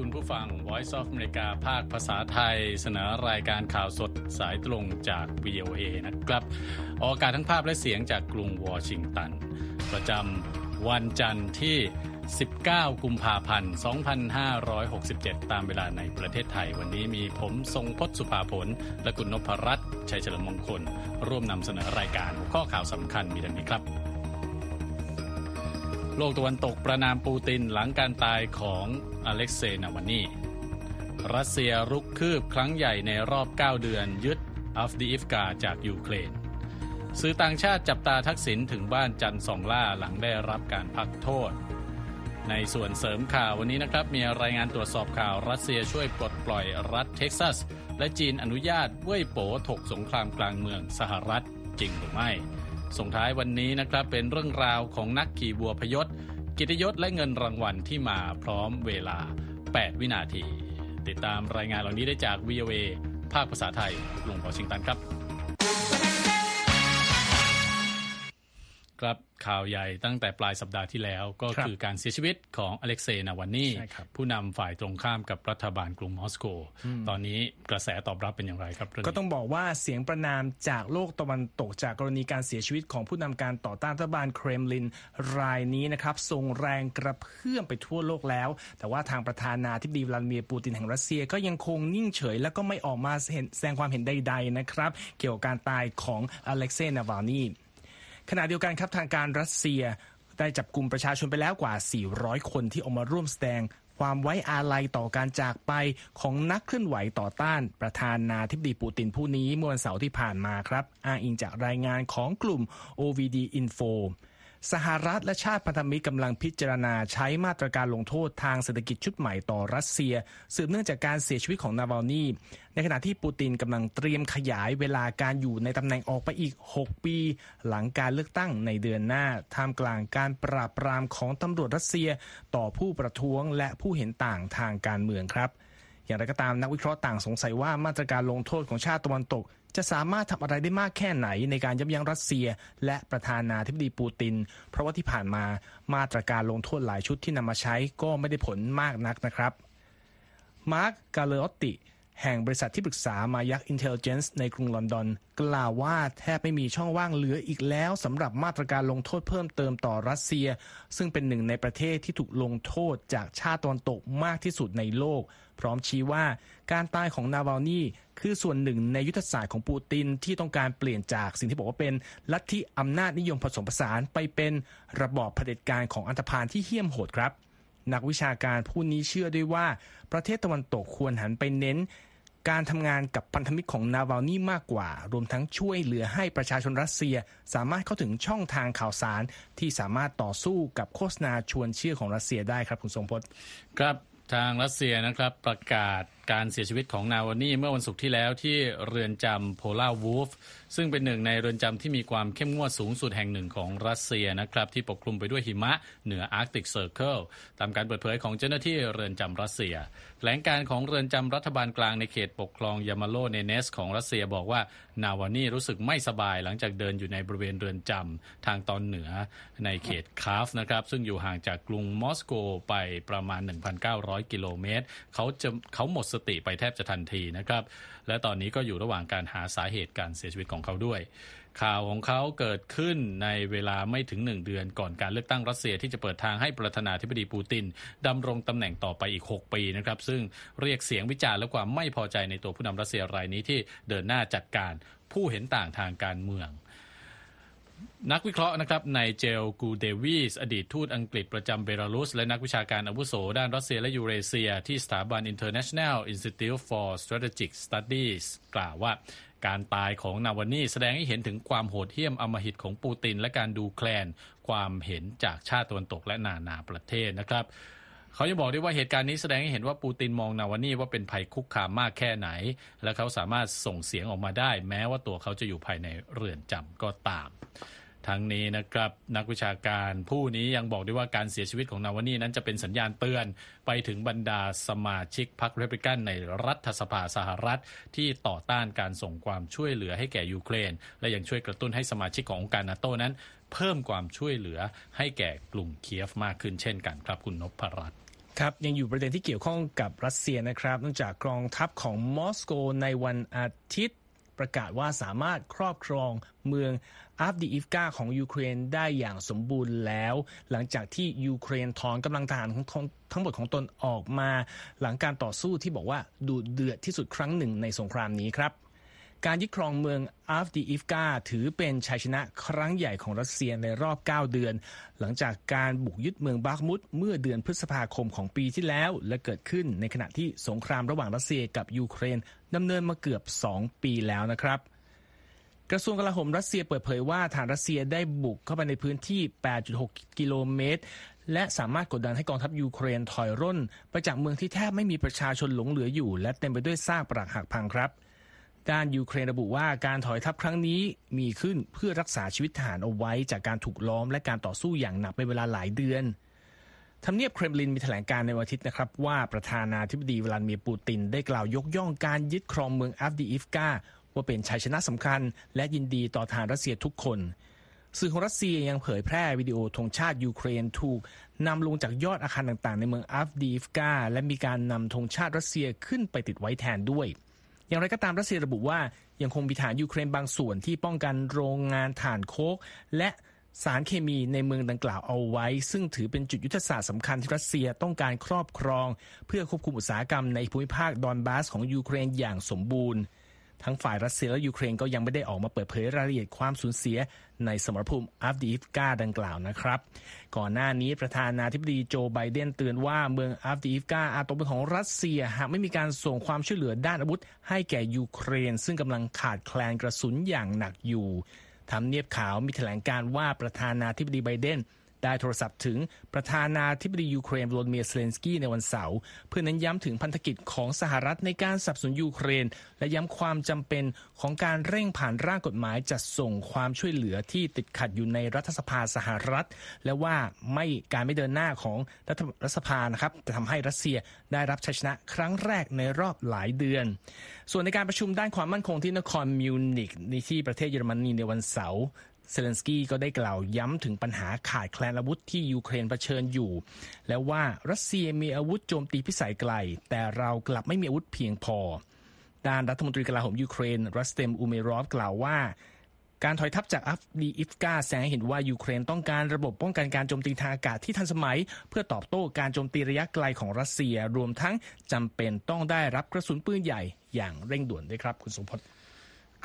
คุณผู้ฟัง Voice of America ภาคภาษาไทย เสนอรายการข่าวสดสายตรงจาก VOA นะครับ ออกอากาศทั้งภาพและเสียงจากกรุงวอชิงตัน ประจำวันจันทร์ที่ 19 กุมภาพันธ์ 2567 ตามเวลาในประเทศไทย วันนี้มีผมทรงพศสุภาผล และคุณนพรัตน์ชัยเฉลิมมงคล ร่วมนำเสนอรายการหัวข้อข่าวสำคัญมีดังนี้ครับ โลกตะวันตกประนามปูตินหลังการตายของอเล็กเซย์นาวาลนีรัสเซียรุกคืบครั้งใหญ่ในรอบ 9 เดือนยึดอัฟดีอิฟกาจากยูเครนสื่อต่างชาติจับตาทักษิณถึงบ้านจันทร์ส่องหล้าหลังได้รับการพักโทษ ในส่วนเสริมข่าววันนี้นะครับ มีรายงานตรวจสอบข่าวรัสเซียช่วยปลดปล่อยรัฐเท็กซัส และจีนอนุญาตเว่ยโป๋ถกสงครามกลางเมืองสหรัฐจริงหรือไม่ ส่งท้ายวันนี้นะครับเป็นเรื่องราวของนักขี่บัวพยศ กิตยศและเงินรางวัลที่มาพร้อมเวลา 8 วินาที ติดตามรายงานเหล่านี้ได้จาก VOA ภาคภาษาไทยกรุงวอชิงตันครับ ครับข่าวใหญ่ตั้งแต่ปลายสัปดาห์ที่แล้วก็ครับคือการเสียชีวิตของอเล็กเซย์นาวานีใช่ครับผู้นำฝ่ายตรงข้ามกับรัฐบาลกรุงมอสโก ตอนนี้กระแสตอบรับเป็นอย่างไรครับเรื่องนี้ก็ต้องบอกว่าเสียงประนามจากโลกตะวันตกจากกรณีการเสียชีวิตของผู้นำการต่อต้านรัฐบาลเครมลินรายนี้นะครับส่งแรงกระเพื่อมไปทั่วโลกแล้ว แต่ว่าทางประธานาธิบดีวลาดิเมียร์ปูตินแห่งรัสเซียก็ยังคงนิ่งเฉย และก็ไม่ออกมาเห็นแสดงความเห็นใดๆนะครับ เกี่ยวกับการตายของอเล็กเซย์นาวานี ขณะเดียวกันครับทางการรัสเซียได้จับกลุ่มประชาชนไปแล้วกว่า 400 คนที่ออกมาร่วมแสดงความไว้อาลัยต่อการจากไปของนักเคลื่อนไหวต่อต้านประธานาธิบดีปูตินผู้นี้เมื่อวันเสาร์ที่ผ่านมาครับ อ้างอิงจากรายงานของกลุ่ม OVD Info สหรัฐและชาติพันธมิตรกำลังพิจารณาใช้มาตรการลงโทษทางเศรษฐกิจชุดใหม่ต่อรัสเซีย สืบเนื่องจากการเสียชีวิตของนาวาลนีในขณะที่ปูตินกำลังเตรียมขยายเวลาการอยู่ในตำแหน่งออกไปอีก 6 ปี หลังการเลือกตั้งในเดือนหน้าท่ามกลางการปราบปรามของตำรวจรัสเซีย ต่อผู้ประท้วงและผู้เห็นต่างทางการเมืองครับ อย่างไรก็ตามนักวิเคราะห์ต่างสงสัยว่ามาตรการลงโทษของชาติตะวันตก จะสามารถทำอะไรได้มากแค่ไหนในการยับยั้งรัสเซีย และประธานาธิบดีปูติน เพราะว่าที่ผ่านมามาตรการลงโทษหลายชุดที่นำมาใช้ก็ไม่ได้ผลมากนักนะครับ มาร์กกาเลอตติ แห่งบริษัทที่ปรึกษา Mayak Intelligence ในกรุงลอนดอน กล่าวว่าแทบไม่มีช่องว่างเหลืออีกแล้วสำหรับมาตรการลงโทษเพิ่มเติมต่อรัสเซีย ซึ่งเป็นหนึ่งในประเทศที่ถูกลงโทษจากชาติตะวันตกมากที่สุดในโลก พร้อมชี้ว่าการตายของนาวาลนีคือส่วนหนึ่งในยุทธศาสตร์ของปูตินที่ต้องการเปลี่ยนจากสิ่งที่บอกว่าเป็นลัทธิอำนาจนิยมผสมผสานไปเป็นระบอบเผด็จการของอันธพาลที่เหี้ยมโหดครับนักวิชาการผู้นี้เชื่อด้วยว่า ประเทศตะวันตกควรหันไปเน้น การทำงานกับพันธมิตรของนาวาลนี่มากกว่า รวมทั้งช่วยเหลือให้ประชาชนรัสเซีย สามารถเข้าถึงช่องทางข่าวสาร ที่สามารถต่อสู้กับโฆษณาชวนเชื่อของรัสเซียได้ครับคุณทรงพจน์ ครับทางรัสเซียนะครับประกาศ การเสียชีวิตของนาวานี่เมื่อวันศุกร์ที่แล้วที่เรือนจำ Polar Wolf ซึ่งเป็นหนึ่งในเรือนจำที่มีความเข้มงวดสูงสุดแห่งหนึ่งของรัสเซียนะครับที่ปกคลุมไปด้วยหิมะเหนือ Arctic Circleตามการเปิดเผยของเจ้าหน้าที่เรือนจำรัสเซียแถลงการณ์ของเรือนจำรัฐบาลกลางในเขตปกครองยามาโลเนเนสของรัสเซียบอกว่านาวานี่รู้สึกไม่สบายหลังจากเดินอยู่ในบริเวณเรือนจำทางตอนเหนือในเขตคาร์ปนะครับซึ่งอยู่ห่างจากกรุงมอสโกไปประมาณ 1,900 กิโลเมตรเขาจะเขาหมดสติไปแทบจะทันทีนะครับและตอนนี้ก็อยู่ระหว่างการหาสาเหตุการเสียชีวิตของเขาด้วย ข่าวของเขาเกิดขึ้นในเวลาไม่ถึงหนึ่งเดือนก่อนการเลือกตั้งรัสเซียที่จะเปิดทางให้ประธานาธิบดีปูตินดำรงตำแหน่งต่อไปอีก 6 ปีนะครับซึ่งเรียกเสียงวิจารณ์และความไม่พอใจในตัวผู้นำรัสเซียรายนี้ที่เดินหน้าจัดการผู้เห็นต่างทางการเมือง นักวิเคราะห์นะครับไนเจลกูลด์-เดวีส์ อดีตทูตอังกฤษประจำเบลารุส และนักวิชาการอาวุโส ด้านรัสเซียและยูเรเซีย ที่สถาบัน International Institute for Strategic Studies กล่าวว่า การตายของนาวานีแสดงให้เห็นถึงความโหดเหี้ยมอมหิตของปูติน และการดูแคลนความเห็นจากชาติตะวันตกและนานาประเทศนะครับ เขายังบอกด้วยว่าเหตุการณ์นี้แสดงให้เห็นว่าปูตินมองนาวานีว่าเป็นภัยคุกคามมากแค่ไหน และเขาสามารถส่งเสียงออกมาได้ แม้ว่าตัวเขาจะอยู่ภายในเรือนจำก็ตาม ทั้งนี้นะครับนักวิชาการผู้นี้ยังบอกด้วยว่าการเสียชีวิตของนาวานีนั้นจะเป็นสัญญาณเตือน ไปถึงบรรดาสมาชิกพรรครีพับลิกันในรัฐสภาสหรัฐ ที่ต่อต้านการส่งความช่วยเหลือให้แก่ยูเครน และยังช่วยกระตุ้นให้สมาชิกขององค์การนาโตนั้น เพิ่มความช่วยเหลือให้แก่กลุ่มเคียฟมากขึ้นเช่นกันครับคุณนพรัต ครับยังอยู่ประเด็นที่เกี่ยวข้องกับรัสเซียนะครับเนื่องจากกองทัพของมอสโกในวันอาทิตย์ประกาศว่าสามารถครอบครองเมืองอาฟดีอิฟกาของยูเครนได้อย่างสมบูรณ์แล้ว หลังจากที่ยูเครนถอนกำลังทหารทั้งหมดของตนออกมา หลังการต่อสู้ที่บอกว่าดูเดือดที่สุดครั้งหนึ่งในสงครามนี้ครับ การยึดครองเมืองอาฟดีอิฟกาถือเป็นชัยชนะครั้งใหญ่ของรัสเซียในรอบ 9 เดือน หลังจากการบุกยึดเมืองบาคมุดเมื่อเดือนพฤษภาคมของปีที่แล้ว และเกิดขึ้นในขณะที่สงครามระหว่างรัสเซียกับยูเครนดำเนินมาเกือบ 2 ปีแล้วนะครับกระทรวงกลาโหมรัสเซียเปิดเผยว่าทหารรัสเซียได้บุกเข้าไปในพื้นที่ 8.6 กิโลเมตร และสามารถกดดันให้กองทัพยูเครนถอยร่น ไปจากเมืองที่แทบไม่มีประชาชนหลงเหลืออยู่ และเต็มไปด้วยซากปรักหักพังครับ ด้านยูเครนระบุว่าการถอยทัพครั้งนี้มีขึ้นเพื่อรักษาชีวิตทหารเอาไว้จากการถูกล้อมและการต่อสู้อย่างหนักเป็นเวลาหลายเดือนทำเนียบเครมลินมีแถลงการณ์ในวันอาทิตย์นะครับ ว่าประธานาธิบดีวลาดิเมียร์ปูติน ได้กล่าวยกย่องการยึดครองเมืองอัฟดีอิฟกาว่าเป็นชัยชนะสำคัญ และยินดีต่อทหารรัสเซียทุกคนสื่อของรัสเซียยังเผยแพร่วิดีโอธงชาติยูเครนถูกนำลงจากยอดอาคารต่างๆ ในเมืองอัฟดีฟกาและมีการนำธงชาติรัสเซียขึ้นไปติดไว้แทนด้วย อย่างไรก็ตามรัสเซียระบุว่ายังคงมีทหารยูเครนบางส่วนที่ป้องกันโรงงานถ่านโคกและสารเคมีในเมืองดังกล่าวเอาไว้ ซึ่งถือเป็นจุดยุทธศาสตร์สำคัญที่รัสเซียต้องการครอบครอง เพื่อควบคุมอุตสาหกรรมในภูมิภาคดอนบาสของยูเครนอย่างสมบูรณ์ ทั้งฝ่ายรัสเซียและยูเครนก็ยังไม่ได้ออกมาเปิดเผยรายละเอียดความสูญเสียในสมรภูมิอัฟดีฟกาดังกล่าวนะครับ ก่อนหน้านี้ประธานาธิบดีโจไบเดนเตือนว่าเมืองอัฟดีฟกาอาจตกเป็นของรัสเซียหากไม่มีการส่งความช่วยเหลือด้านอาวุธ ให้แก่ยูเครน ซึ่งกำลังขาดแคลนกระสุนอย่างหนักอยู่ทำเนียบขาวมีแถลงการณ์ว่าประธานาธิบดีไบเดน ได้โทรศัพท์ถึงประธานาธิบดียูเครนโวโลดิเมียร์ เซเลนสกี้ในวันเสาร์เพื่อเน้นย้ำถึงพันธกิจของสหรัฐในการสนับสนุนยูเครน และย้ำความจำเป็นของการเร่งผ่านร่างกฎหมายจัดส่งความช่วยเหลือที่ติดขัดอยู่ในรัฐสภาสหรัฐ และว่าไม่การไม่เดินหน้าของรัฐรัฐสภานะครับจะทำให้รัสเซียได้รับชัยชนะครั้งแรกในรอบหลายเดือน ส่วนในการประชุมด้านความมั่นคงที่นครมิวนิกในที่ประเทศเยอรมนีในวันเสาร์ เซเลนสกี้ก็ได้กล่าวย้ำถึงปัญหาขาดแคลนอาวุธที่ยูเครนเผชิญอยู่ และว่ารัสเซียมีอาวุธโจมตีพิสัยไกล แต่เรากลับไม่มีอาวุธเพียงพอ ด้านรัฐมนตรีกลาโหมยูเครน รัสเตมอูเมรอฟกล่าวว่า การถอยทัพจากอัฟดีอิฟกาแสดงให้เห็นว่ายูเครนต้องการระบบป้องกันการโจมตีทางอากาศที่ทันสมัย เพื่อตอบโต้การโจมตีระยะไกลของรัสเซียรวมทั้งจำเป็นต้องได้รับกระสุนปืนใหญ่อย่างเร่งด่วนด้วยครับ คุณทรงพจน์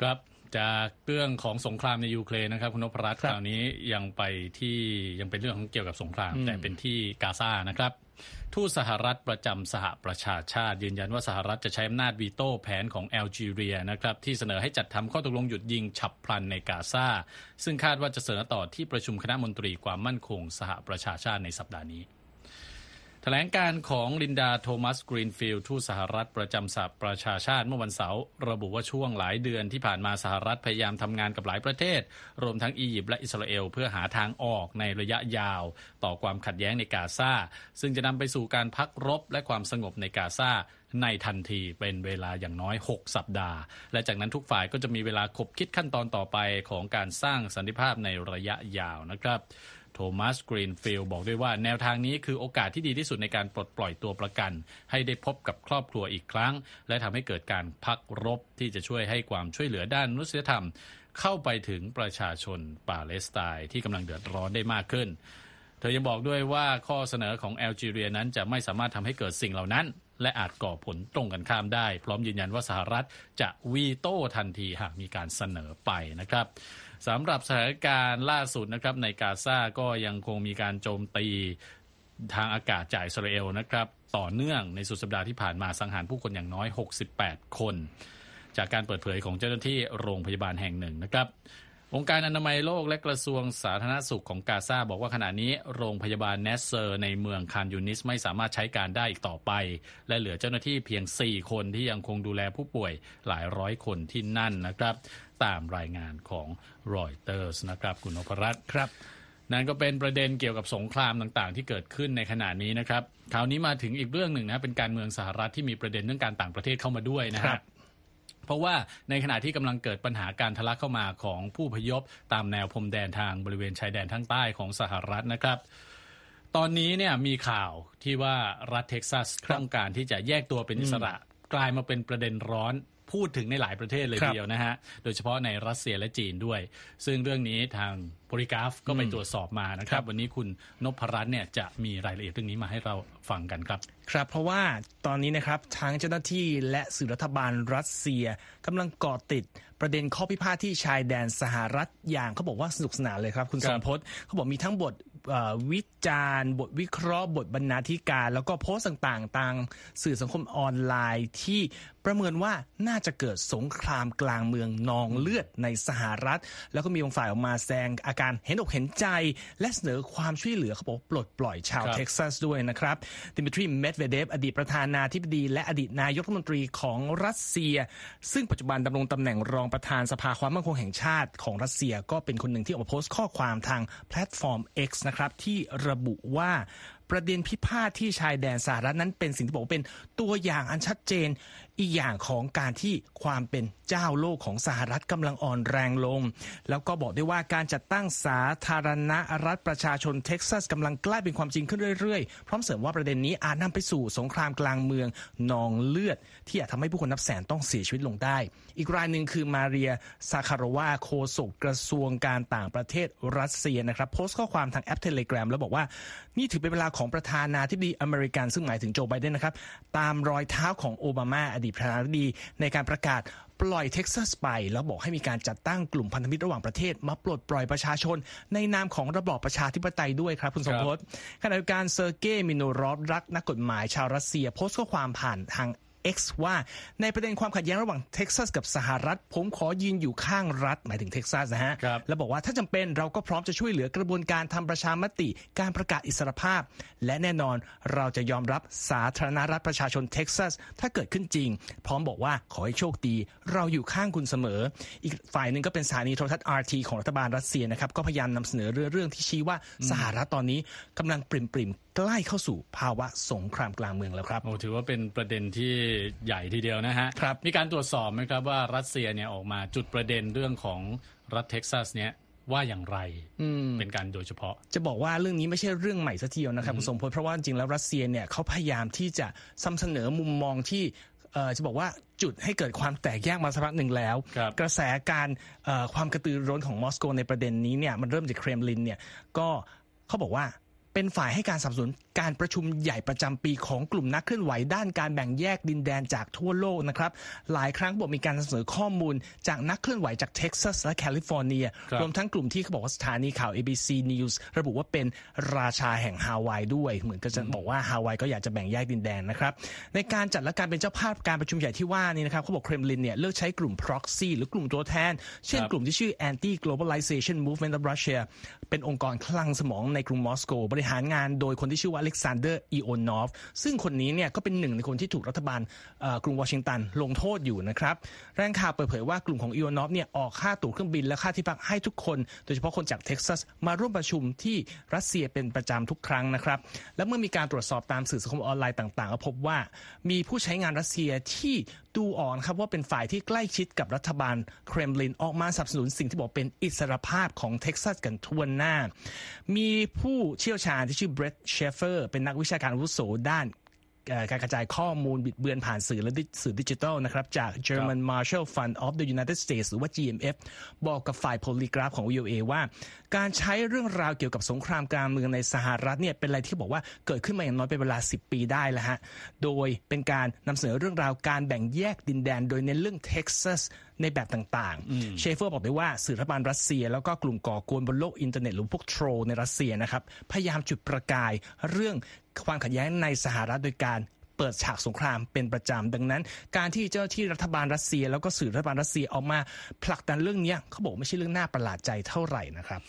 ครับ จากเรื่องของสงครามในยูเครนนะครับ คุณนพรัตน์ครับ คราวนี้ยังไปที่ยังเป็นเรื่องของเกี่ยวกับสงครามอืมแต่เป็นที่กาซานะครับ ทูตสหรัฐประจำสหประชาชาติ ยืนยันว่าสหรัฐจะใช้อำนาจวีโต้แผนของแอลจีเรียนะครับ ที่เสนอให้จัดทำข้อตกลงหยุดยิงฉับพลันในกาซาซึ่งคาดว่าจะเสนอต่อที่ประชุมคณะมนตรีความมั่นคงสหประชาชาติในสัปดาห์นี้แถลงการณ์ของลินดาโทมัสกรีนฟิลด์ทูตสหรัฐประจำสหประชาชาติเมื่อวันเสาร์ระบุว่าช่วงหลายเดือนที่ผ่านมาสหรัฐพยายามทำงานกับหลายประเทศ รวมทั้งอียิปต์และอิสราเอลเพื่อหาทางออกในระยะยาว ต่อความขัดแย้งในกาซาซึ่งจะนำไปสู่การพักรบและความสงบในกาซาในทันทีเป็นเวลาอย่างน้อย 6 สัปดาห์ และจากนั้นทุกฝ่ายก็จะมีเวลาขบคิดขั้นตอนต่อไปของการสร้างสันติภาพในระยะยาวนะครับ โทมัสกรีนฟิลด์บอกด้วยว่าแนวทางนี้คือโอกาสที่ดีที่สุดในการปลดปล่อยตัวประกัน ให้ได้พบกับครอบครัวอีกครั้ง และทำให้เกิดการพักรบที่จะช่วยให้ความช่วยเหลือด้านมนุษยธรรม เข้าไปถึงประชาชนปาเลสไตน์ที่กำลังเดือดร้อนได้มากขึ้น เธอยังบอกด้วยว่าข้อเสนอของแอลจีเรียนั้นจะไม่สามารถทำให้เกิดสิ่งเหล่านั้นและอาจก่อผลตรงกันข้ามได้ พร้อมยืนยันว่าสหรัฐจะวีโต้ทันทีหากมีการเสนอไปนะครับ สำหรับสถานการณ์ล่าสุดนะครับในกาซาก็ยังคงมีการโจมตีทางอากาศจากอิสราเอลนะครับต่อเนื่องในสุดสัปดาห์ที่ผ่านมาสังหารผู้คนอย่างน้อย 68 คน จากการเปิดเผยของเจ้าหน้าที่โรงพยาบาลแห่งหนึ่งนะครับองค์การอนามัยโลกและกระทรวงสาธารณสุขของกาซาบอกว่าขณะนี้โรงพยาบาลนัสเซอร์ในเมืองคานยูนิสไม่สามารถใช้การได้อีกต่อไป และเหลือเจ้าหน้าที่เพียง 4 คนที่ยังคงดูแลผู้ป่วยหลายร้อยคนที่นั่นนะครับ ตามรายงานของรอยเตอร์สนะครับคุณนพรัตน์ครับ นั่นก็เป็นประเด็นเกี่ยวกับสงครามต่างๆ ที่เกิดขึ้นในขณะนี้นะครับคราวนี้มาถึงอีกเรื่องหนึ่งนะเป็นการเมืองสหรัฐที่มีประเด็นเรื่องการต่างประเทศเข้ามาด้วยนะครับเพราะว่าในขณะที่กำลังเกิดปัญหาการทะลักเข้ามาของผู้พยพตามแนวพรมแดนทางบริเวณชายแดนทางใต้ของสหรัฐนะครับ ตอนนี้เนี่ยมีข่าวที่ว่ารัฐเท็กซัสต้องการที่จะแยกตัวเป็นอิสระกลายมาเป็นประเด็นร้อน พูดถึงในหลายประเทศเลยครับทีเดียวนะฮะ โดยเฉพาะในรัสเซียและจีนด้วย ซึ่งเรื่องนี้ทาง Polygraph ก็ไปตรวจสอบมานะคครัรับบวันนี้คุณนพรัตน์เนี่ยจะมีรายละเอียดเรื่องนี้มาให้เราฟังกันครับ ครับเพราะว่าตอนนี้นะครับทั้งเจ้าหน้าที่และสื่อรัฐบาลรัสเซียกำลังเกาะติดประเด็นข้อพิพาทที่ชายแดนสหรัฐอย่างเขาบอกว่าสนุกสนานเลยครับ ครับ คุณทรงพจน์ เขาบอกมีทั้งบทเอ่อวิจารณ์ บทวิเคราะห์ บทบรรณาธิการ แล้วก็โพสต์ต่างๆทางสื่อสังคมออนไลน์ที่ ประเมินว่าน่าจะเกิดสงครามกลางเมืองนองเลือดในสหรัฐ แล้วก็มีบางฝ่ายออกมาแสดงอาการเห็นอกเห็นใจ และเสนอความช่วยเหลือเขาบอกว่าปลดปล่อยชาวครับเท็กซัสด้วยนะครับดิมิทรีเมดเวเดฟอดีตประธานาธิบดี และอดีตนายกรัฐมนตรีของรัสเซีย ซึ่งปัจจุบันดำรงตำแหน่งรองประธานสภาความมั่นคงแห่งชาติของรัสเซียก็เป็นคนหนึ่งที่ออกมาโพสต์ข้อความทางแพลตฟอร์ม X นะครับที่ระบุว่าประเด็นพิพาทที่ชายแดนสหรัฐนั้นเป็นสิ่งที่บอกว่าเป็นตัวอย่างอันชัดเจน อีกอย่างของการที่ความเป็นเจ้าโลกของสหรัฐกำลังอ่อนแรงลง แล้วก็บอกได้ว่าการจัดตั้งสาธารณรัฐประชาชนเท็กซัสกำลังใกล้เป็นความจริงขึ้นเรื่อยๆ พร้อมเสริมว่าประเด็นนี้อาจนำไปสู่สงครามกลางเมืองนองเลือด ที่อาจทำให้ผู้คนนับแสนต้องเสียชีวิตลงได้ อีกรายหนึ่งคือมาเรียซาคารวาโฆษกกระทรวงการต่างประเทศรัสเซียนะครับโพสต์ข้อความทางแอปเทเล gram แล้วบอกว่า นี่ถือเป็นเวลาของประธานาธิบดีอเมริกันซึ่งหมายถึงโจไบเดนนะครับตามรอยเท้าของโอบามาอดีตประธานาธิบดีในการประกาศปล่อยเท็กซัสไป แล้วบอกให้มีการจัดตั้งกลุ่มพันธมิตรระหว่างประเทศ มาปลดปล่อยประชาชน ในนามของระบอบประชาธิปไตยด้วยครับ คุณสมพศขณะเดียวกันเซอร์เกย์มิโนรอฟรักนักกฎหมายชาวรัสเซีย โพสต์ข้อความผ่านทาง X ว่าในประเด็นความขัดแย้งระหว่างเท็กซัสกับสหรัฐ ผมขอยืนอยู่ข้างรัฐ หมายถึงเท็กซัสนะฮะครับแล้วบอกว่าถ้าจำเป็นเราก็พร้อมจะช่วยเหลือกระบวนการทำประชามติ การประกาศอิสรภาพ และแน่นอนเราจะยอมรับสาธารณรัฐประชาชนเท็กซัส ถ้าเกิดขึ้นจริง พร้อมบอกว่าขอให้โชคดี เราอยู่ข้างคุณเสมอ อีกฝ่ายหนึ่งก็เป็นสถานีโทรทัศน์ RT ของรัฐบาลรัสเซียนะครับก็พยายามนำเสนอเรื่องเรื่องที่ชี้ว่าสหรัฐตอนนี้กำลังปริมปริมๆ ใกล้เข้าสู่ภาวะสงครามกลางเมืองแล้วครับโอ้ถือว่าเป็นประเด็นที่ใหญ่ทีเดียวนะฮะครับมีการตรวจสอบไหมครับว่ารัสเซียเนี่ยออกมาจุดประเด็นเรื่องของรัฐเท็กซัสเนี่ยว่าอย่างไรเป็นการโดยเฉพาะ จะบอกว่าเรื่องนี้ไม่ใช่เรื่องใหม่สักทีเดียวนะครับคุณสมพลเพราะว่าจริงๆแล้วรัสเซียเนี่ยเขาพยายามที่จะซ้ำเสนอมุมมองที่เอ่อจะบอกว่าจุดให้เกิดความแตกแยกมาสักพักหนึ่งแล้วครับกระแสการเอ่อความกระตือรือร้นของมอสโกในประเด็นนี้เนี่ยมันเริ่มจากเครมลินเนี่ยก็เขาบอกว่า เป็นฝ่ายให้การสนับสนุนการประชุมใหญ่ประจำปีของกลุ่มนักเคลื่อนไหวด้านการแบ่งแยกดินแดนจากทั่วโลกนะครับ หลายครั้งบอกมีการเสนอข้อมูลจากนักเคลื่อนไหวจากเท็กซัสและแคลิฟอร์เนียครับรวมทั้งกลุ่มที่เขาบอกว่าสถานีข่าว ABC News ระบุว่าเป็นราชาแห่งฮาวายด้วย เหมือนก็จะบอกว่าฮาวายก็อยากจะแบ่งแยกดินแดนนะครับ ในการจัดและการเป็นเจ้าภาพการประชุมใหญ่ที่ว่านี่นะครับเขาบอกเครมลินเนี่ยเลิกใช้กลุ่ม proxy หรือกลุ่มตัวแทน เช่นครับกลุ่มที่ชื่อ anti globalization movement of Russia เป็นองค์กรคลังสมองในกรุงมอสโกบริหารงานโดยคนที่ชื่อว่าอเล็กซานเดอร์อีโอนอฟซึ่งคนนี้เนี่ยก็เป็นหนึ่งในคนที่ถูกรัฐบาลกรุงวอชิงตันลงโทษอยู่นะครับแหล่งข่าวเปิดเผยว่ากลุ่มของอีโอนอฟเนี่ยออกค่าตั๋วเครื่องบินและค่าที่พักให้ทุกคน โดยเฉพาะคนจากเท็กซัสมาร่วมประชุมที่รัสเซียเป็นประจำทุกครั้งนะครับและเมื่อมีการตรวจสอบตามสื่อสังคมออนไลน์ต่างๆก็พบว่ามีผู้ใช้งานรัสเซียที่ ดูออกนะครับว่าเป็นฝ่ายที่ใกล้ชิดกับรัฐบาลเครมลินออกมาสนับสนุนสิ่งที่บอกเป็นอิสรภาพของเท็กซัสกันถ้วนหน้า มีผู้เชี่ยวชาญที่ชื่อเบรดเชฟเฟอร์เป็นนักวิชาการอาวุโสด้าน การกระจายข้อมูลบิดเบือนผ่านสื่อและดิสื่อดิจิทัลนะครับจาก German Marshall Fund of the United States หรือว่า GMF บอกกับฝ่ายโพลีกราฟของ VOA ว่า การใช้เรื่องราวเกี่ยวกับสงครามกลางเมืองในสหรัฐเนี่ยเป็นอะไรที่บอกว่าเกิดขึ้นมาอย่างน้อยเป็นเวลา 10 ปีได้แล้วฮะ โดยเป็นการนำเสนอเรื่องราวการแบ่งแยกดินแดน โดยเน้นเรื่องเท็กซัสในแบบต่างๆ เชฟเฟอร์บอกด้วยว่าสื่อรัฐบาลรัสเซีย แล้วก็กลุ่มก่อกวนบนโลกอินเทอร์เน็ตหรือพวก troll ในรัสเซียนะครับพยายามจุดประกายเรื่อง ความขัดแย้งในสหรัฐโดยการเปิดฉากสงครามเป็นประจำดังนั้น การที่เจ้าหน้าที่รัฐบาลรัสเซีย แล้วก็สื่อรัฐบาลรัสเซียออกมาผลักดันเรื่องเนี้ยเขาบอกไม่ใช่เรื่องน่าประหลาดใจเท่าไหร่นะครับ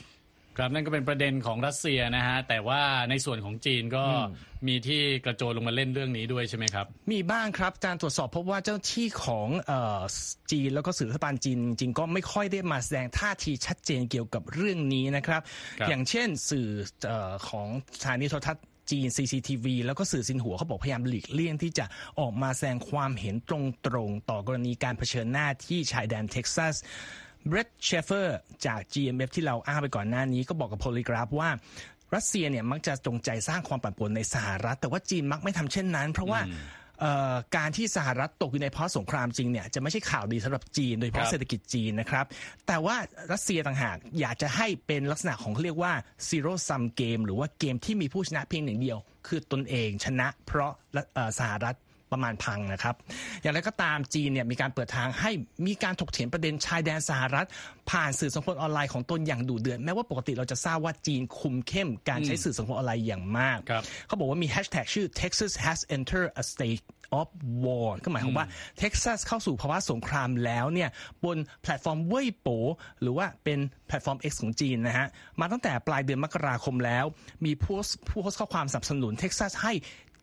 ครับนั่นก็เป็นประเด็นของรัสเซียนะฮะแต่ว่าในส่วนของจีนก็มีที่กระโจนลงมาเล่นเรื่องนี้ด้วยใช่ไหมครับ มีบ้างครับการตรวจสอบพบว่าเจ้าหน้าที่ของเออจีนแล้วก็สื่อรัฐบาลจีนจริงๆก็ไม่ค่อยได้มาแสดงท่าทีชัดเจนเกี่ยวกับเรื่องนี้นะครับครับอย่างเช่นสื่อเออของสถานีโทรทัศน์ จีน CCTV แล้วก็สื่อสินหัวเขาบอกพยายามหลีกเลี่ยงที่จะออกมาแสดงความเห็นตรงๆ ต่อกรณีการเผชิญหน้าที่ชายแดนเท็กซัสเบรดเชฟเฟอร์จาก GMF ที่เราอ้างไปก่อนหน้านี้ก็บอกกับโพลีกราฟว่ารัสเซียเนี่ยมักจะจงใจสร้างความปั่นป่วนในสหรัฐ แต่ว่าจีนมักไม่ทำเช่นนั้น เพราะว่า การที่สหรัฐตกอยู่ในภาวะสงครามจริงเนี่ยจะไม่ใช่ข่าวดีสำหรับจีน โดยเฉครัพาะบเศรษฐกิจจีนนะครับ แต่ว่ารัสเซียต่างหากอยากจะให้เป็นลักษณะของเขาเรียกว่า zero sum game หรือว่าเกมที่มีผู้ชนะเพียงหนึ่งเดียว คือตนเองชนะเพราะเอ่อสหรัฐ ประมาณพังนะครับ อย่างไรก็ตามจีนเนี่ยมีการเปิดทางให้มีการถกเถียงประเด็นชายแดนสหรัฐ ผ่านสื่อสังคมออนไลน์ของตนอย่างดุเดือดแม้ว่าปกติเราจะทราบว่าจีนคุมเข้มการใช้สื่อสังคมออนไลน์อย่างมากครับเขาบอกว่ามีแฮชแท็กชื่อ Texas has entered a state of war ก็หมายความว่าเท็กซัสเข้าสู่ภาวะสงครามแล้วเนี่ยบนแพลตฟอร์มเว่ยโป หรือว่าเป็นแพลตฟอร์ม X ของจีนนะฮะ มาตั้งแต่ปลายเดือนมกราคมแล้ว มีผู้โพสต์ผู้โพสต์ข้อความสนับสนุนเท็กซัสให้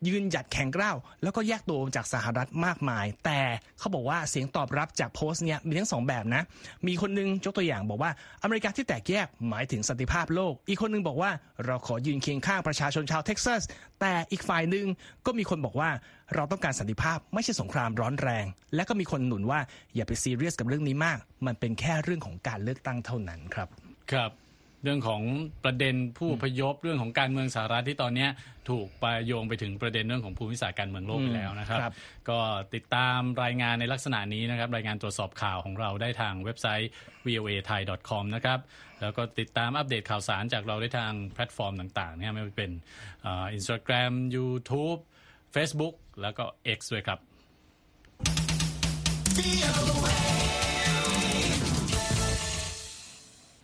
ยืนหยัดแข็งกร้าวแล้วก็แยกตัวจากสหรัฐมากมาย แต่เขาบอกว่าเสียงตอบรับจากโพสต์เนี่ยมีทั้งสองแบบนะ มีคนนึงยกตัวอย่างบอกว่าอเมริกาที่แตกแยกหมายถึงสันติภาพโลก อีกคนนึงบอกว่าเราขอยืนเคียงข้างประชาชนชาวเท็กซัส แต่อีกฝ่ายหนึ่งก็มีคนบอกว่าเราต้องการสันติภาพไม่ใช่สงครามร้อนแรง และก็มีคนหนุนว่าอย่าไปซีเรียสกับเรื่องนี้มาก มันเป็นแค่เรื่องของการเลือกตั้งเท่านั้นครับ ครับ เรื่องของประเด็นผู้อพยพเรื่องของการเมืองสหรัฐที่ตอนเนี้ยถูกไปโยงไปถึงประเด็นเรื่องของภูมิศาสตร์การเมืองโลกไปแล้วนะครับครับ ก็ติดตามรายงานในลักษณะนี้นะครับ รายงานตรวจสอบข่าวของเราได้ทางเว็บไซต์ voa thai com นะครับแล้วก็ติดตามอัปเดตข่าวสารจากเราได้ทางแพลตฟอร์มต่างๆเนี่ยไม่ว่าจะเป็นอินสตาแกรม YouTube Facebook แล้วก็ X ด้วยครับ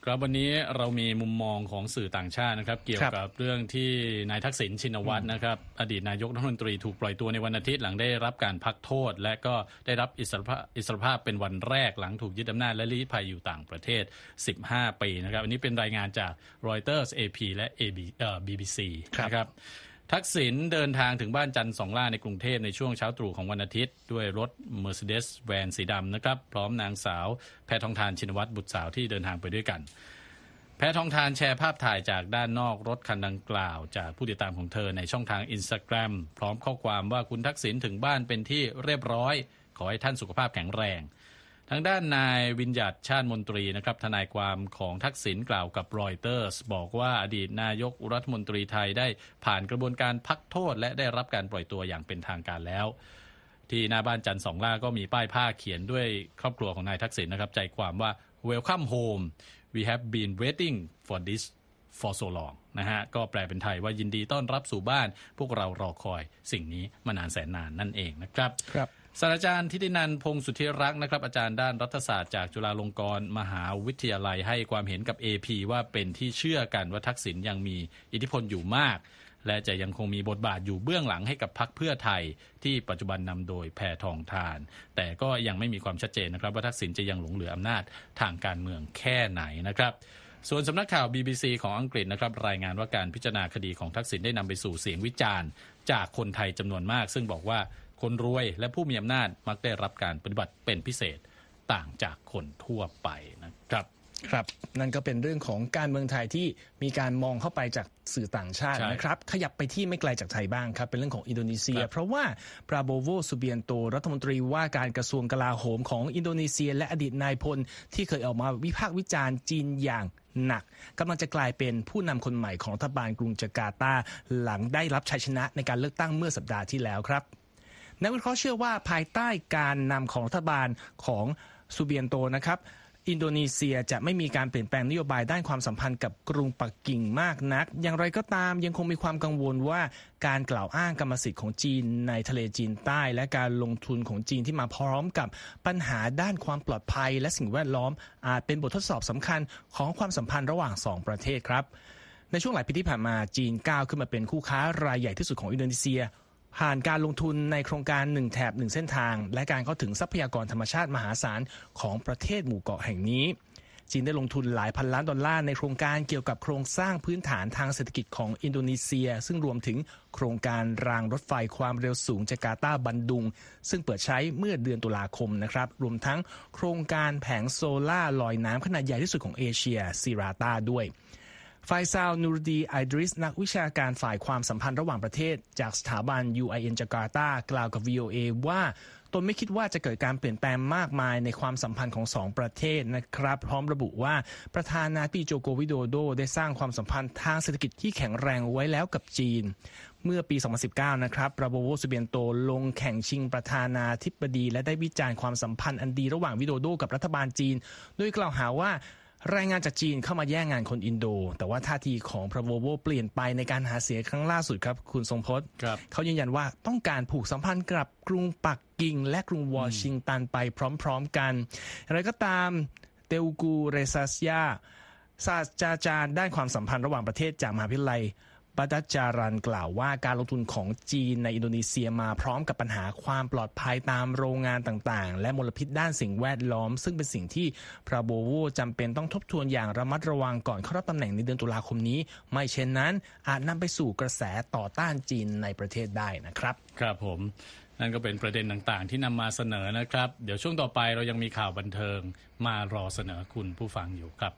ครับวันนี้เรามีมุมมองของสื่อต่างชาตินะครับ เกี่ยวกับเรื่องที่นายทักษิณชินวัตรนะครับ อดีตนายกรัฐมนตรีถูกปล่อยตัวในวันอาทิตย์หลังได้รับการพักโทษ และก็ได้รับอิสรภาพอิสรภาพเป็นวันแรกหลังถูกยึดอำนาจและลี้ภัยอยู่ต่างประเทศ 15 ปีนะครับ อันนี้เป็นรายงานจาก Reuters AP และ AB เอ่อ BBC ครับนะครับ ทักษิณเดินทางถึงบ้านจันทร์สองล่าในกรุงเทพในช่วงเช้าตรู่ของวันอาทิตย์ ด้วยรถ Mercedes แวนสีดำนะครับ พร้อมนางสาว แพทองทานชินวัตรบุตรสาวที่เดินทางไปด้วยกัน แพทองทานแชร์ภาพถ่ายจากด้านนอกรถคันดังกล่าว จากผู้ติดตามของเธอในช่องทางอินสตาแกรมพร้อมข้อความว่าคุณทักษิณถึงบ้านเป็นที่เรียบร้อย ขอให้ท่านสุขภาพแข็งแรง ทางด้านนายวิญญัตชาติมนตรีนะครับทนายความของทักษิณกล่าวกับรอยเตอร์สบอกว่าอดีตนายกรัฐมนตรีไทยได้ผ่านกระบวนการพักโทษ และได้รับการปล่อยตัวอย่างเป็นทางการแล้ว ที่หน้าบ้านจันทร์สองล่าก็มีป้ายผ้าเขียนด้วยครอบครัวของนายทักษิณนะครับใจความว่า welcome home we have been waiting for this for so long นะฮะก็แปลเป็นไทยว่ายินดีต้อนรับสู่บ้าน พวกเรารอคอยสิ่งนี้มานานแสนนานนั่นเองนะครับครับ ศาสตราจารย์ทิตินันพงศ์สุทธิรักษ์นะครับอาจารย์ด้านรัฐศาสตร์จากจุฬาลงกรณ์มหาวิทยาลัยให้ความเห็นกับ AP ว่าเป็นที่เชื่อกันว่าทักษิณยังมีอิทธิพลอยู่มาก และจะยังคงมีบทบาทอยู่เบื้องหลังให้กับพรรคเพื่อไทย ที่ปัจจุบันนำโดยแพทองทาน แต่ก็ยังไม่มีความชัดเจนนะครับ ว่าทักษิณจะยังหลงเหลืออำนาจทางการเมืองแค่ไหนนะครับส่วนสำนักข่าว BBC ของอังกฤษนะครับรายงานว่าการพิจารณาคดีของทักษิณได้นำไปสู่เสียงวิจารณ์ จากคนไทยจำนวนมาก ซึ่งบอกว่า คนรวยและผู้มีอำนาจมักได้รับการปฏิบัติเป็นพิเศษต่างจากคนทั่วไปนะครับครับ นั่นก็เป็นเรื่องของการเมืองไทยที่มีการมองเข้าไปจากสื่อต่างชาติใช่นะครับ ขยับไปที่ไม่ไกลจากไทยบ้างครับ เป็นเรื่องของอินโดนีเซียครับเพราะว่าปราโบโวสุเบียนโต รัฐมนตรีว่าการกระทรวงกลาโหมของอินโดนีเซีย และอดีตนายพล ที่เคยออกมาวิพากษ์วิจารณ์จีนอย่างหนักกำลังจะกลายเป็นผู้นำคนใหม่ของรัฐบาลกรุงจาการ์ตา หลังได้รับชัยชนะในการเลือกตั้งเมื่อสัปดาห์ที่แล้วครับ นักวิเคราะห์เชื่อว่าภายใต้การนำของรัฐบาลของซูเบียนโตนะครับอินโดนีเซียจะไม่มีการเปลี่ยนแปลงนโยบายด้านความสัมพันธ์กับกรุงปักกิ่งมากนัก อย่างไรก็ตามยังคงมีความกังวลว่าการกล่าวอ้างกรรมสิทธิ์ของจีนในทะเลจีนใต้ และการลงทุนของจีนที่มาพร้อมกับปัญหาด้านความปลอดภัย และสิ่งแวดล้อม อาจเป็นบททดสอบสำคัญของความสัมพันธ์ระหว่างสองประเทศครับ ในช่วงหลายปีที่ผ่านมาจีนก้าวขึ้นมาเป็นคู่ค้ารายใหญ่ที่สุดของอินโดนีเซีย ผ่านการลงทุนในโครงการหนึ่งแถบหนึ่งเส้นทาง และการเข้าถึงทรัพยากรธรรมชาติมหาศาลของประเทศหมู่เกาะแห่งนี้ จีนได้ลงทุนหลายพันล้านดอลลาร์ในโครงการเกี่ยวกับโครงสร้างพื้นฐานทางเศรษฐกิจของอินโดนีเซีย ซึ่งรวมถึงโครงการรางรถไฟความเร็วสูงจาการ์ตาบันดุง ซึ่งเปิดใช้เมื่อเดือนตุลาคมนะครับรวมทั้งโครงการแผงโซล่าลอยน้ำขนาดใหญ่ที่สุดของเอเชียซีราตาด้วย ไฟซาวนูรดีไอดริส นักวิชาการฝ่ายความสัมพันธ์ระหว่างประเทศ จากสถาบัน UIN จาการ์ตากล่าวกับ VOA ว่าตนไม่คิดว่าจะเกิดการเปลี่ยนแปลงมากมายในความสัมพันธ์ของสองประเทศนะครับ พร้อมระบุว่าประธานาธิบดีโจโกวิโดโด ได้สร้างความสัมพันธ์ทางเศรษฐกิจที่แข็งแรงไว้แล้วกับจีน เมื่อปี 2019 นะครับปราโบโวสุเบียนโตลงแข่งชิงประธานาธิบดี และได้วิจารณ์ความสัมพันธ์อันดีระหว่างวิโดโด กับรัฐบาลจีน โดยกล่าวหาว่า แรงงานจากจีนเข้ามาแย่งงานคนอินโด แต่ว่าท่าทีของพราโบโวเปลี่ยนไปในการหาเสียงครั้งล่าสุดครับ คุณทรงพจน์ครับเขายืนยันว่าต้องการผูกสัมพันธ์กับกรุงปักกิ่ง และกรุงวอชิงตันไปพร้อมๆกันอะไรก็ตามเตลกูเรซัสยาศาสตราจารย์ด้านความสัมพันธ์ระหว่างประเทศจากมหาวิทยาลัย บัตจารันกล่าวว่าการลงทุนของจีนในอินโดนีเซียมาพร้อมกับปัญหาความปลอดภัยตามโรงงานต่างๆ และมลพิษด้านสิ่งแวดล้อม ซึ่งเป็นสิ่งที่พราโบโวจำเป็นต้องทบทวนอย่างระมัดระวังก่อนเข้ารับตำแหน่งในเดือนตุลาคมนี้ ไม่เช่นนั้น อาจนำไปสู่กระแสต่อต้านจีนในประเทศได้นะครับ ครับผมนั่นก็เป็นประเด็นต่างๆ ที่นำมาเสนอนะครับ เดี๋ยวช่วงต่อไปเรายังมีข่าวบันเทิงมารอเสนอคุณผู้ฟังอยู่ครับ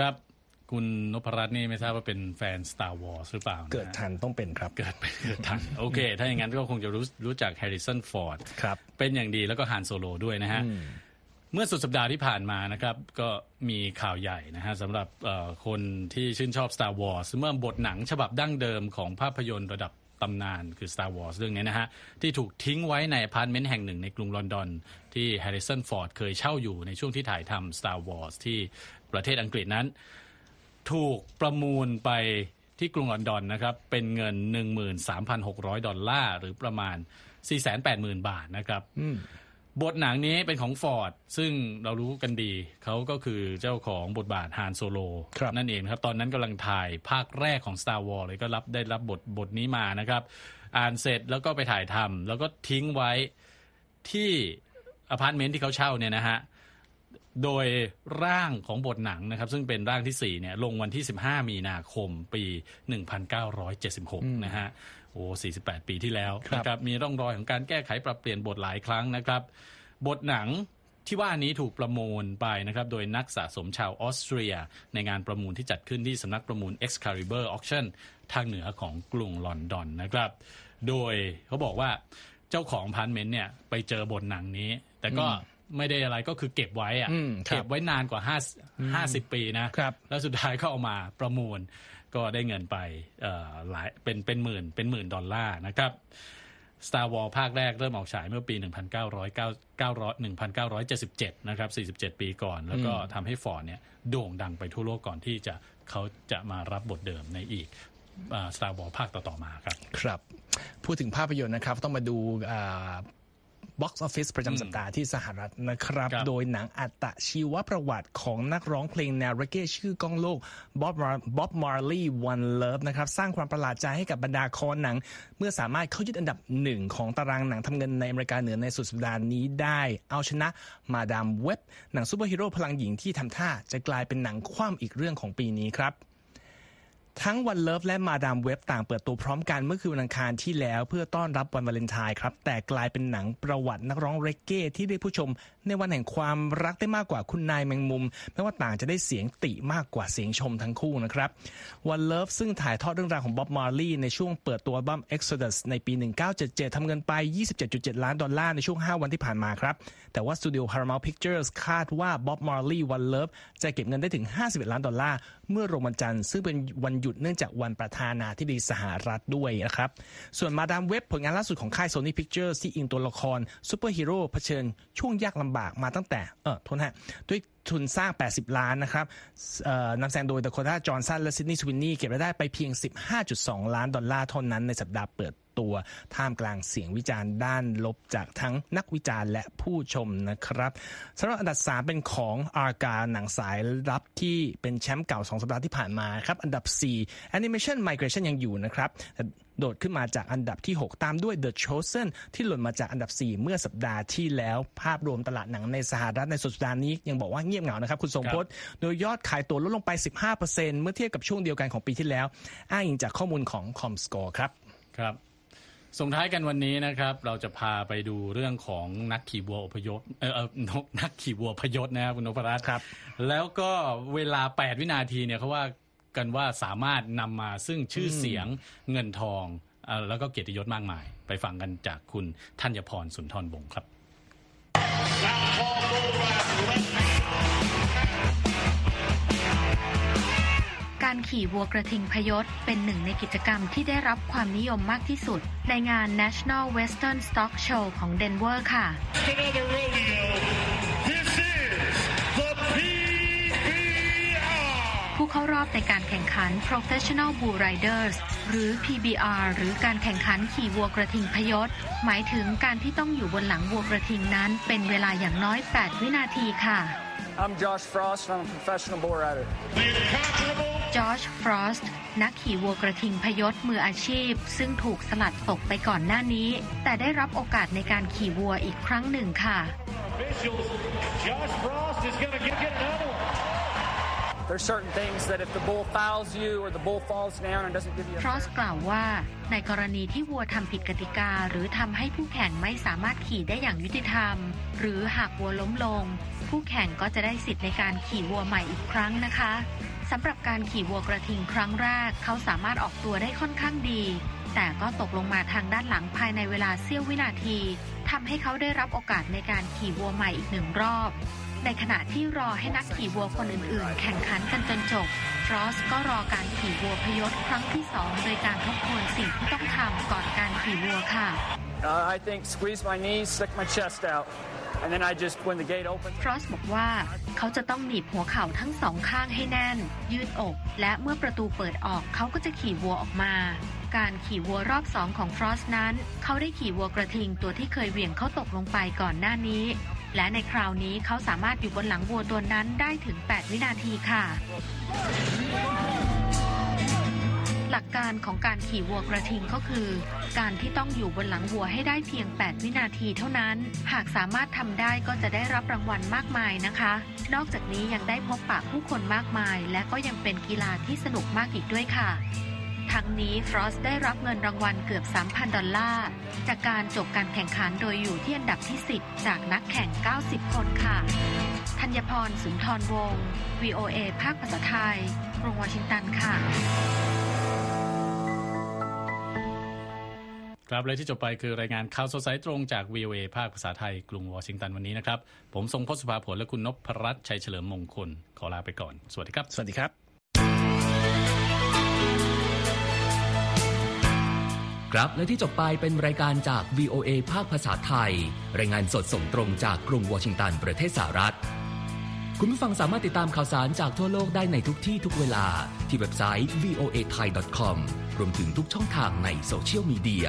ครับ คุณนพรัตน์นี่ไม่ทราบว่าเป็นแฟน Star Wars หรือเปล่านะฮะเกิดทันต้องเป็นครับ เกิดไปเกิดทัน โอเค ถ้าอย่างนั้นก็คงจะรู้รู้จักแฮร์ริสันฟอร์ดครับเป็นอย่างดีแล้วก็ฮานโซโลด้วยนะฮะเมื่อสุดสัปดาห์ที่ผ่านมานะครับ ก็มีข่าวใหญ่นะฮะสำหรับเอ่อคนที่ชื่นชอบ Star Wars เมื่อบทหนังฉบับดั้งเดิมของภาพยนตร์ระดับตำนานคือ Star Wars เรื่องนี้นะฮะ ที่ถูกทิ้งไว้ในอพาร์ตเมนต์แห่งหนึ่งในกรุงลอนดอน ที่แฮร์ริสันฟอร์ดเคยเช่าอยู่ในช่วงที่ถ่ายทำ Star Wars ที่ ประเทศอังกฤษนั้น ถูกประมูลไปที่กรุงลอนดอนนะครับ เป็นเงิน 13,600 ดอลลาร์หรือประมาณ 480,000 บาทนะครับบทหนังนี้เป็นของฟอร์ดซึ่งเรารู้กันดี เขาก็คือเจ้าของบทบาทฮานโซโลครับนั่นเองครับ ตอนนั้นกำลังถ่ายภาคแรกของ Star Wars เลยก็รับได้รับบทบทนี้มานะครับ อ่านเสร็จแล้วก็ไปถ่ายทำแล้วก็ทิ้งไว้ที่อพาร์ตเมนต์ที่เขาเช่าเนี่ยนะฮะ โดยร่างของบทหนังนะครับ ซึ่งเป็นร่างที่ 4 เนี่ย ลงวันที่ 15 มีนาคมปี 1976 นะฮะโอ้48 ปีที่แล้วครับนะครับ มีร่องรอยของการแก้ไขปรับเปลี่ยนบทหลายครั้งนะครับ บทหนังที่ว่านี้ถูกประมูลไปนะครับ โดยนักสะสมชาวออสเตรีย ในงานประมูลที่จัดขึ้นที่สำนักประมูล Excalibur Auction ทางเหนือของกรุงลอนดอนนะครับ โดยเขาบอกว่าเจ้าของอพาร์ตเมนต์เนี่ยไปเจอบทหนังนี้ แต่ก็ ไม่ได้อะไรก็คือเก็บไว้อะอืมครับเก็บไว้นานกว่า5 50ปีนะครับแล้วสุดท้ายก็เอามาประมูลก็ได้เงินไปเอ่อหลายเป็นเป็นหมื่นเป็นหมื่นดอลลาร์นะครับ Star Wars ภาคแรกเริ่มออกฉายเมื่อปี 1977 นะครับ 47 ปีก่อน แล้วก็ทำให้ฟอร์ดเนี่ยโด่งดังไปทั่วโลกก่อนที่จะเขาจะมารับบทเดิมในอีกอ่า Star Wars ภาคต่อ ๆ มาครับ ครับ พูดถึงภาพยนตร์นะครับ ต้องมาดู บ็อกซ์ออฟฟิศประจำสัปดาห์ที่สหรัฐนะครับครับ โดยหนังอัตชีวประวัติของนักร้องเพลงแนวเรเก้ชื่อก้องโลก Bob Bob Marley One Love นะครับ สร้างความประหลาดใจให้กับบรรดาคอหนัง เมื่อสามารถเข้ายึดอันดับหนึ่งของตารางหนังทำเงินในอเมริกาเหนือในสุดสัปดาห์นี้ได้ เอาชนะ Madame Web หนังซูเปอร์ฮีโร่พลังหญิงที่ทำท่าจะกลายเป็นหนังคว่ำอีกเรื่องของปีนี้ครับ ทั้ง One Love และ Madame Web ต่างเปิดตัวพร้อมกันเมื่อคืนวันอังคารที่แล้ว เพื่อต้อนรับวันวาเลนไทน์ครับ แต่กลายเป็นหนังประวัตินักร้องเรเก้ที่ได้ผู้ชมในวันแห่งความรักได้มากกว่าคุณนายแมงมุมแม้ว่าต่างจะได้เสียงติมากกว่าเสียงชมทั้งคู่นะครับOne Love ซึ่งถ่ายทอดเรื่องราวของบ๊อบมาร์ลีย์ในช่วงเปิดตัวอัลบั้ม Exodus ในปี 1977 ทำเงินไป 27.7 ล้านดอลลาร์ในช่วง 5 วันที่ผ่านมาครับ แต่ว่าสตูดิโอ Paramount Pictures คาดว่าบ๊อบมาร์ลีย์ One Love จะเก็บเงินได้ถึง 51 ล้านดอลลาร์ เมื่อรวมวันจันทร์ซึ่งเป็นวันหยุดเนื่องจากวันประธานาธิบดีสหรัฐด้วยนะครับ ส่วน Madame Web ผลงานล่าสุดของค่าย Sony Pictures ที่อิงตัวละครซูเปอร์ฮีโร่เผชิญช่วงยากลำบากมาตั้งแต่เออโทษนะฮะด้วยทุนสร้าง 80 ล้านนะครับนำแสดงโดย d โคต้าจอห์นสันและซิดนีย์สวินนี่เก็บรายได้ไปเพียง 15.2 ล้านดอลลาร์เท่านั้นในสัปดาห์เปิดตัวท่ามกลางเสียงวิจารณ์ด้านลบจากทั้งนักวิจารณ์และผู้ชมนะครับสำหรับอันดับ 3 เป็นของ Argylle หนังสายลับที่เป็นแชมป์เก่า 2 สัปดาห์ที่ผ่านมาครับ อันดับ 4 Animation Migration ยังอยู่นะครับแต่โดดขึ้นมาจากอันดับที่ 6 ตามด้วย The Chosen ที่หล่นมาจากอันดับ 4 เมื่อสัปดาห์ที่แล้ว ภาพรวมตลาดหนังในสหรัฐในสุดสัปดาห์นี้ยังบอกว่าเงียบเหงานะครับ คุณทรงพจน์โดยยอดขายตั๋วลดลงไป 15%เมื่อเทียบกับช่วงเดียวกันของปีที่แล้ว อ้างอิงจากข้อมูลของ Comscore ครับครับ ส่งท้ายกันวันนี้นะครับ เราจะพาไปดูเรื่องของนักขี่วัวอพยพเออเออนกนักขี่วัวพยศนะครับคุณนพรัตน์ครับ แล้วก็เวลา 8 วินาทีเนี่ยเขาว่ากันว่าสามารถนำมาซึ่งชื่อเสียงเงินทองเอ่อแล้วก็เกียรติยศมากมาย ไปฟังกันจากคุณธัญพรสุนทรวงศ์ครับ การขี่วัวกระทิงพยศเป็นหนึ่งในกิจกรรมที่ได้รับความนิยมมากที่สุด ในงาน National Western Stock Show ของเดนเวอร์ค่ะ another rodeo. This is the PBR. ผู้เข้ารอบในการแข่งขัน Professional Bull Riders หรือ PBR หรือการแข่งขันขี่วัวกระทิงพยศ หมายถึงการที่ต้องอยู่บนหลังวัวกระทิงนั้น เป็นเวลาอย่างน้อย 8 วินาทีค่ะ I'm Josh Frost. I'm a professional bull rider. The incomparable จอร์จฟรอสต์นักขี่วัวกระทิงพยศมืออาชีพ ซึ่งถูกสลัดตกไปก่อนหน้านี้ แต่ได้รับโอกาสในการขี่วัวอีกครั้งหนึ่งค่ะ officials. Josh Frost is going to get, get another one. There's certain things that if the bull fouls you or the bull falls down and doesn't give you ฟ a รอสกล่าวว่า ในกรณีที่วัวทำผิดกติกา หรือทำให้ผู้แข่งไม่สามารถขี่ได้อย่างยุติธรรม หรือหากวัวล้มลง ผู้แข่งก็จะได้สิทธิ์ในการขี่วัวใหม่อีกครั้งนะคะสำหรับการขี่วัวกระทิงครั้งแรก เขาสามารถออกตัวได้ค่อนข้างดี แต่ก็ตกลงมาทางด้านหลังภายในเวลาเสี้ยววินาทีทำให้เขาได้รับโอกาสในการขี่วัวใหม่อีกหนึ่งรอบ ในขณะที่รอให้นักขี่วัวคนอื่นๆ แข่งขันกันจนจบฟรอสก็รอการขี่วัวพยศครั้งที่สองโดยการทบทวนสิ่งที่ต้องทำก่อนการขี่วัวค่ะ Uh, I think squeeze my knees, stick my chest out, and then I just when the gate opens. ฟรอสบอกว่า เขาจะต้องหนีบหัวเข่าทั้งสองข้างให้แน่น ยืดอก และเมื่อประตูเปิดออกเขาก็จะขี่วัวออกมา การขี่วัวรอบสองของฟรอสนั้น เขาได้ขี่วัวกระทิงตัวที่เคยเหวี่ยงเขาตกลงไปก่อนหน้านี้ และในคราวนี้เขาสามารถอยู่บนหลังวัวตัวนั้นได้ถึง 8 วินาทีค่ะ หลักการของการขี่วัวกระทิงก็คือ การที่ต้องอยู่บนหลังวัวให้ได้เพียง 8 วินาทีเท่านั้น หากสามารถทำได้ก็จะได้รับรางวัลมากมายนะคะ นอกจากนี้ยังได้พบปะผู้คนมากมาย และก็ยังเป็นกีฬาที่สนุกมากอีกด้วยค่ะทั้งนี้ฟรอสได้รับเงินรางวัลเกือบ 3,000 ดอลลาร์ จากการจบการแข่งขันโดยอยู่ที่อันดับที่ 10 จากนักแข่ง 90 คนค่ะ ธัญพรสุนทรวงศ์ VOA ภาคภาษาไทย กรุงวอชิงตันค่ะ ครับและที่จบไปคือรายงานข่าวสดสายตรงจาก VOA ภาคภาษาไทยกรุงวอชิงตันวันนี้นะครับ ผมทรงพศสุภาผลและคุณนพรัตน์ชัยเฉลิมมงคล ขอลาไปก่อน สวัสดีครับ สวัสดีครับครับและที่จบไปเป็นรายการจาก VOA ภาคภาษาไทย รายงานสดส่งตรงจากกรุงวอชิงตันประเทศสหรัฐ คุณผู้ฟังสามารถติดตามข่าวสารจากทั่วโลกได้ในทุกที่ทุกเวลาที่เว็บไซต์ voa thai com รวมถึงทุกช่องทางในโซเชียลมีเดีย